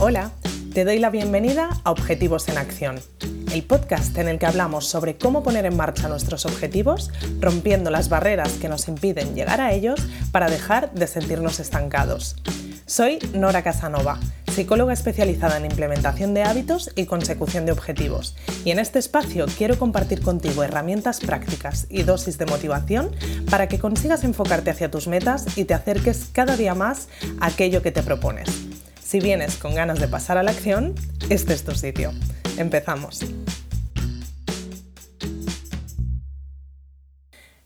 Hola, te doy la bienvenida a Objetivos en Acción, el podcast en el que hablamos sobre cómo poner en marcha nuestros objetivos, rompiendo las barreras que nos impiden llegar a ellos para dejar de sentirnos estancados. Soy Nora Casanova, psicóloga especializada en implementación de hábitos y consecución de objetivos, y en este espacio quiero compartir contigo herramientas prácticas y dosis de motivación para que consigas enfocarte hacia tus metas y te acerques cada día más a aquello que te propones. Si vienes con ganas de pasar a la acción, este es tu sitio. Empezamos.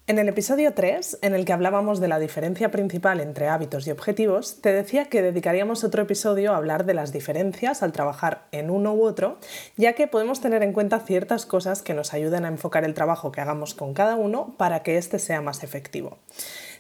En el episodio 3, en el que hablábamos de la diferencia principal entre hábitos y objetivos, te decía que dedicaríamos otro episodio a hablar de las diferencias al trabajar en uno u otro, ya que podemos tener en cuenta ciertas cosas que nos ayuden a enfocar el trabajo que hagamos con cada uno para que éste sea más efectivo.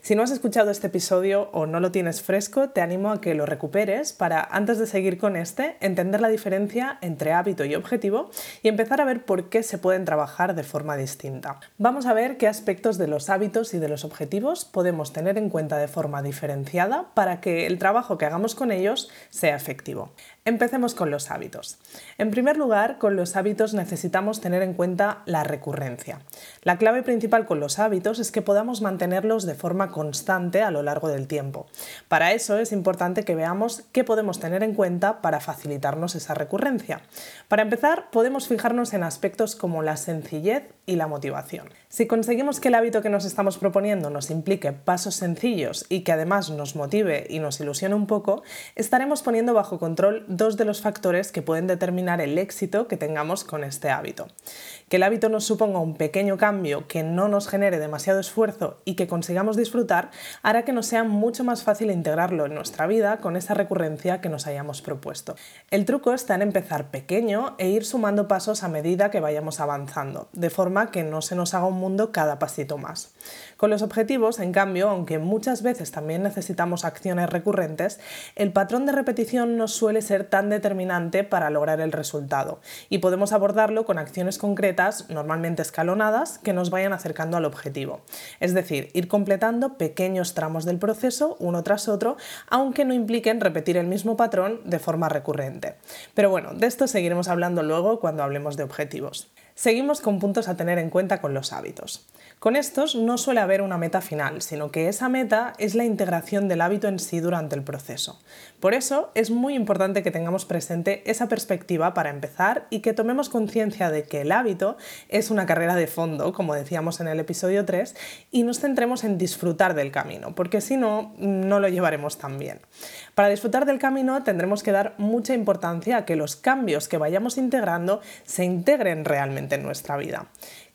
Si no has escuchado este episodio o no lo tienes fresco, te animo a que lo recuperes para, antes de seguir con este, entender la diferencia entre hábito y objetivo y empezar a ver por qué se pueden trabajar de forma distinta. Vamos a ver qué aspectos de los hábitos y de los objetivos podemos tener en cuenta de forma diferenciada para que el trabajo que hagamos con ellos sea efectivo. Empecemos con los hábitos. En primer lugar, con los hábitos necesitamos tener en cuenta la recurrencia. La clave principal con los hábitos es que podamos mantenerlos de forma constante a lo largo del tiempo. Para eso es importante que veamos qué podemos tener en cuenta para facilitarnos esa recurrencia. Para empezar, podemos fijarnos en aspectos como la sencillez y la motivación. Si conseguimos que el hábito que nos estamos proponiendo nos implique pasos sencillos y que además nos motive y nos ilusione un poco, estaremos poniendo bajo control dos de los factores que pueden determinar el éxito que tengamos con este hábito. Que el hábito nos suponga un pequeño cambio que no nos genere demasiado esfuerzo y que consigamos disfrutar hará que nos sea mucho más fácil integrarlo en nuestra vida con esa recurrencia que nos hayamos propuesto. El truco está en empezar pequeño e ir sumando pasos a medida que vayamos avanzando, de forma que no se nos haga un mundo cada pasito más. Con los objetivos, en cambio, aunque muchas veces también necesitamos acciones recurrentes, el patrón de repetición no suele ser tan determinante para lograr el resultado y podemos abordarlo con acciones concretas, normalmente escalonadas, que nos vayan acercando al objetivo. Es decir, ir completando pequeños tramos del proceso uno tras otro, aunque no impliquen repetir el mismo patrón de forma recurrente. Pero bueno, de esto seguiremos hablando luego cuando hablemos de objetivos. Seguimos con puntos a tener en cuenta con los hábitos. Con estos no suele haber una meta final, sino que esa meta es la integración del hábito en sí durante el proceso. Por eso es muy importante que tengamos presente esa perspectiva para empezar y que tomemos conciencia de que el hábito es una carrera de fondo, como decíamos en el episodio 3, y nos centremos en disfrutar del camino, porque si no, no lo llevaremos tan bien. Para disfrutar del camino tendremos que dar mucha importancia a que los cambios que vayamos integrando se integren realmente en nuestra vida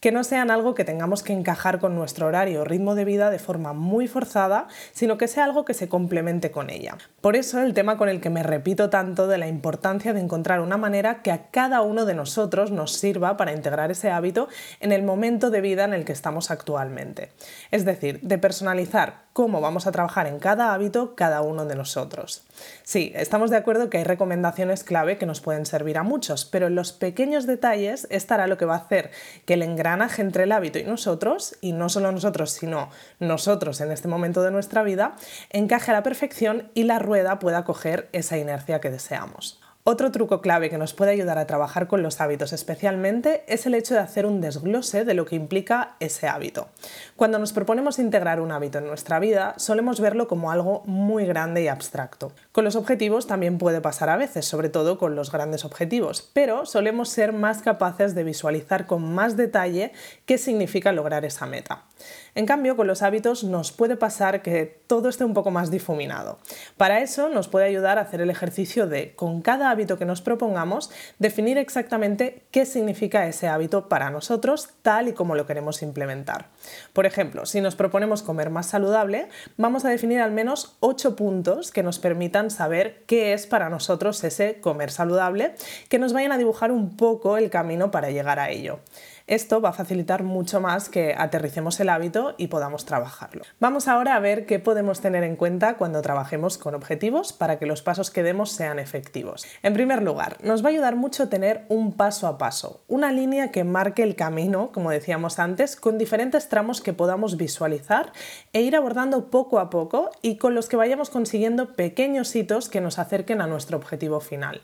que no sean algo que tengamos que encajar con nuestro horario o ritmo de vida de forma muy forzada, sino que sea algo que se complemente con ella. Por eso el tema con el que me repito tanto de la importancia de encontrar una manera que a cada uno de nosotros nos sirva para integrar ese hábito en el momento de vida en el que estamos actualmente. Es decir, de personalizar cómo vamos a trabajar en cada hábito cada uno de nosotros. Sí, estamos de acuerdo que hay recomendaciones clave que nos pueden servir a muchos, pero en los pequeños detalles estará lo que va a hacer que el engranaje entre el hábito y nosotros, y no solo nosotros, sino nosotros en este momento de nuestra vida, encaje a la perfección y la rueda pueda coger esa inercia que deseamos. Otro truco clave que nos puede ayudar a trabajar con los hábitos especialmente es el hecho de hacer un desglose de lo que implica ese hábito. Cuando nos proponemos integrar un hábito en nuestra vida, solemos verlo como algo muy grande y abstracto. Con los objetivos también puede pasar a veces, sobre todo con los grandes objetivos, pero solemos ser más capaces de visualizar con más detalle qué significa lograr esa meta. En cambio, con los hábitos nos puede pasar que todo esté un poco más difuminado. Para eso nos puede ayudar a hacer el ejercicio de, con cada hábito que nos propongamos, definir exactamente qué significa ese hábito para nosotros tal y como lo queremos implementar. Por ejemplo, si nos proponemos comer más saludable, vamos a definir al menos 8 puntos que nos permitan saber qué es para nosotros ese comer saludable, que nos vayan a dibujar un poco el camino para llegar a ello. Esto va a facilitar mucho más que aterricemos el hábito y podamos trabajarlo. Vamos ahora a ver qué podemos tener en cuenta cuando trabajemos con objetivos para que los pasos que demos sean efectivos. En primer lugar, nos va a ayudar mucho tener un paso a paso, una línea que marque el camino, como decíamos antes, con diferentes tramos que podamos visualizar e ir abordando poco a poco y con los que vayamos consiguiendo pequeños hitos que nos acerquen a nuestro objetivo final.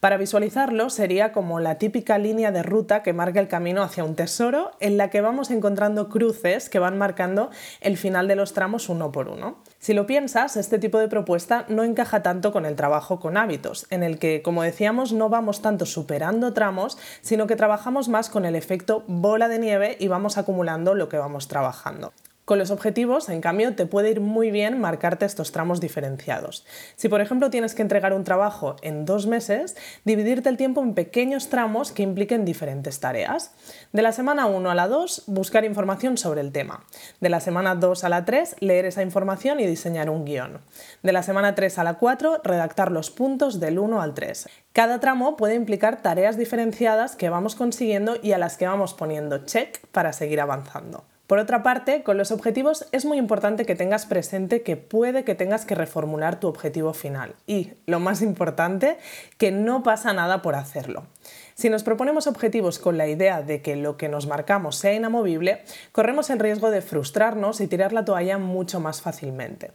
Para visualizarlo sería como la típica línea de ruta que marca el camino hacia un tesoro en la que vamos encontrando cruces que van marcando el final de los tramos uno por uno. Si lo piensas, este tipo de propuesta no encaja tanto con el trabajo con hábitos, en el que, como decíamos, no vamos tanto superando tramos, sino que trabajamos más con el efecto bola de nieve y vamos acumulando lo que vamos trabajando. Con los objetivos, en cambio, te puede ir muy bien marcarte estos tramos diferenciados. Si, por ejemplo, tienes que entregar un trabajo en dos meses, dividirte el tiempo en pequeños tramos que impliquen diferentes tareas. De la semana 1 a la 2, buscar información sobre el tema. De la semana 2 a la 3, leer esa información y diseñar un guion. De la semana 3 a la 4, redactar los puntos del 1 al 3. Cada tramo puede implicar tareas diferenciadas que vamos consiguiendo y a las que vamos poniendo check para seguir avanzando. Por otra parte, con los objetivos es muy importante que tengas presente que puede que tengas que reformular tu objetivo final y, lo más importante, que no pasa nada por hacerlo. Si nos proponemos objetivos con la idea de que lo que nos marcamos sea inamovible, corremos el riesgo de frustrarnos y tirar la toalla mucho más fácilmente.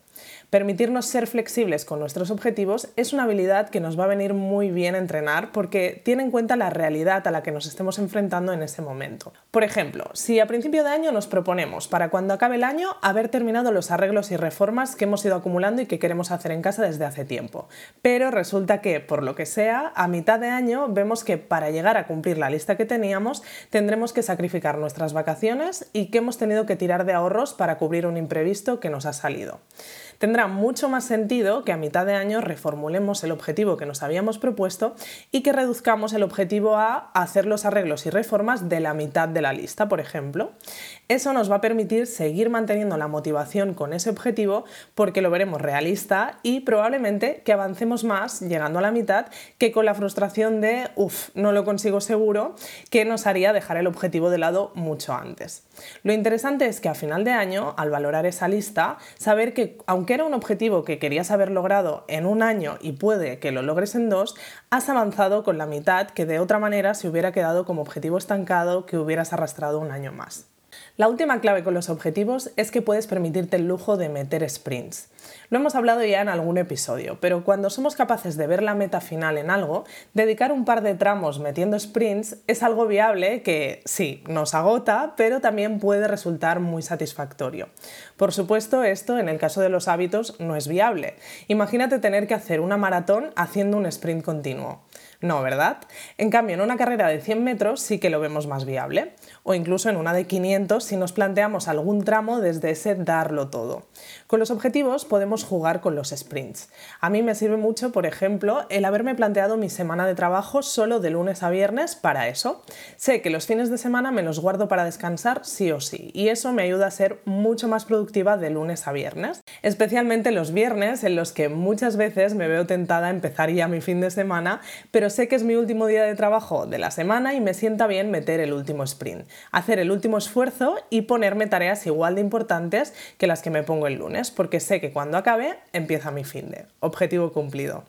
Permitirnos ser flexibles con nuestros objetivos es una habilidad que nos va a venir muy bien entrenar porque tiene en cuenta la realidad a la que nos estemos enfrentando en ese momento. Por ejemplo, si a principio de año nos proponemos para cuando acabe el año haber terminado los arreglos y reformas que hemos ido acumulando y que queremos hacer en casa desde hace tiempo, pero resulta que, por lo que sea, a mitad de año vemos que para llegar a cumplir la lista que teníamos tendremos que sacrificar nuestras vacaciones y que hemos tenido que tirar de ahorros para cubrir un imprevisto que nos ha salido. Tendrá mucho más sentido que a mitad de año reformulemos el objetivo que nos habíamos propuesto y que reduzcamos el objetivo a hacer los arreglos y reformas de la mitad de la lista, por ejemplo. Eso nos va a permitir seguir manteniendo la motivación con ese objetivo porque lo veremos realista y probablemente que avancemos más llegando a la mitad que con la frustración de, uff, no lo consigo seguro, que nos haría dejar el objetivo de lado mucho antes. Lo interesante es que a final de año, al valorar esa lista, saber que aunque era un objetivo que querías haber logrado en un año y puede que lo logres en dos, has avanzado con la mitad que de otra manera se hubiera quedado como objetivo estancado que hubieras arrastrado un año más. La última clave con los objetivos es que puedes permitirte el lujo de meter sprints. Lo hemos hablado ya en algún episodio, pero cuando somos capaces de ver la meta final en algo, dedicar un par de tramos metiendo sprints es algo viable que sí, nos agota, pero también puede resultar muy satisfactorio. Por supuesto, esto en el caso de los hábitos no es viable. Imagínate tener que hacer una maratón haciendo un sprint continuo. No, ¿verdad? En cambio, en una carrera de 100 metros sí que lo vemos más viable, o incluso en una de 500 si nos planteamos algún tramo desde ese darlo todo. Con los objetivos podemos jugar con los sprints. A mí me sirve mucho, por ejemplo, el haberme planteado mi semana de trabajo solo de lunes a viernes para eso. Sé que los fines de semana me los guardo para descansar sí o sí, y eso me ayuda a ser mucho más productiva de lunes a viernes, especialmente los viernes en los que muchas veces me veo tentada a empezar ya mi fin de semana, pero sé que es mi último día de trabajo de la semana y me sienta bien meter el último sprint, hacer el último esfuerzo y ponerme tareas igual de importantes que las que me pongo el lunes, porque sé que cuando acabe empieza mi fin de. Objetivo cumplido.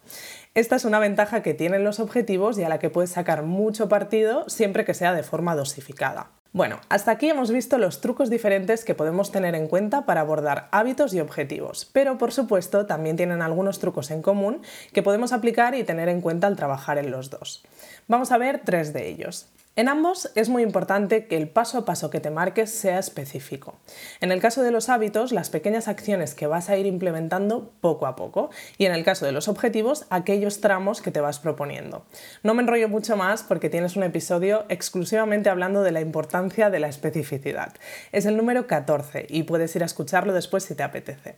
Esta es una ventaja que tienen los objetivos y a la que puedes sacar mucho partido siempre que sea de forma dosificada. Bueno, hasta aquí hemos visto los trucos diferentes que podemos tener en cuenta para abordar hábitos y objetivos, pero por supuesto también tienen algunos trucos en común que podemos aplicar y tener en cuenta al trabajar en los dos. Vamos a ver tres de ellos. En ambos es muy importante que el paso a paso que te marques sea específico. En el caso de los hábitos, las pequeñas acciones que vas a ir implementando poco a poco y en el caso de los objetivos, aquellos tramos que te vas proponiendo. No me enrollo mucho más porque tienes un episodio exclusivamente hablando de la importancia de la especificidad. Es el número 14 y puedes ir a escucharlo después si te apetece.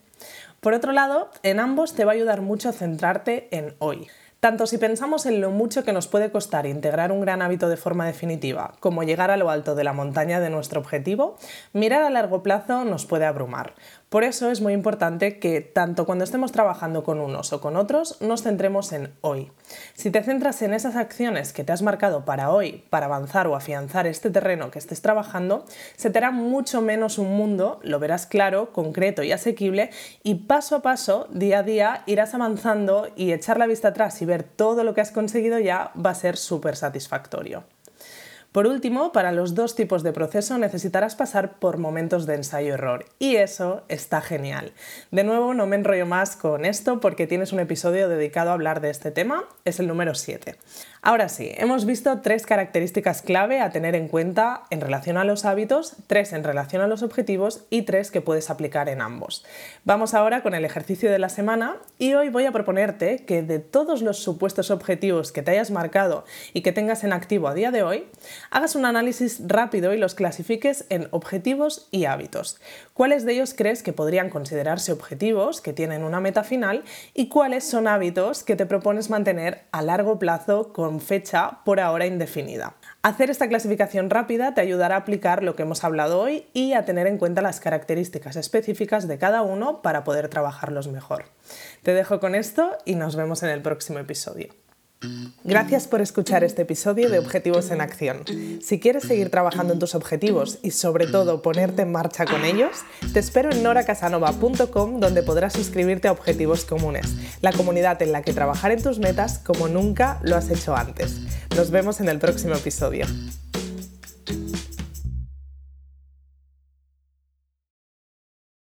Por otro lado, en ambos te va a ayudar mucho a centrarte en hoy. Tanto si pensamos en lo mucho que nos puede costar integrar un gran hábito de forma definitiva, como llegar a lo alto de la montaña de nuestro objetivo, mirar a largo plazo nos puede abrumar. Por eso es muy importante que tanto cuando estemos trabajando con unos o con otros, nos centremos en hoy. Si te centras en esas acciones que te has marcado para hoy, para avanzar o afianzar este terreno que estés trabajando, se te hará mucho menos un mundo, lo verás claro, concreto y asequible, y paso a paso, día a día, irás avanzando y echar la vista atrás y ver todo lo que has conseguido ya va a ser súper satisfactorio. Por último, para los dos tipos de proceso necesitarás pasar por momentos de ensayo-error y eso está genial. De nuevo, no me enrollo más con esto porque tienes un episodio dedicado a hablar de este tema, es el número 7. Ahora sí, hemos visto tres características clave a tener en cuenta en relación a los hábitos, tres en relación a los objetivos y tres que puedes aplicar en ambos. Vamos ahora con el ejercicio de la semana y hoy voy a proponerte que de todos los supuestos objetivos que te hayas marcado y que tengas en activo a día de hoy, hagas un análisis rápido y los clasifiques en objetivos y hábitos. ¿Cuáles de ellos crees que podrían considerarse objetivos que tienen una meta final y cuáles son hábitos que te propones mantener a largo plazo fecha por ahora indefinida. Hacer esta clasificación rápida te ayudará a aplicar lo que hemos hablado hoy y a tener en cuenta las características específicas de cada uno para poder trabajarlos mejor. Te dejo con esto y nos vemos en el próximo episodio. Gracias por escuchar este episodio de Objetivos en Acción. Si quieres seguir trabajando en tus objetivos y sobre todo ponerte en marcha con ellos, te espero en noracasanova.com donde podrás suscribirte a Objetivos Comunes, la comunidad en la que trabajar en tus metas como nunca lo has hecho antes. Nos vemos en el próximo episodio.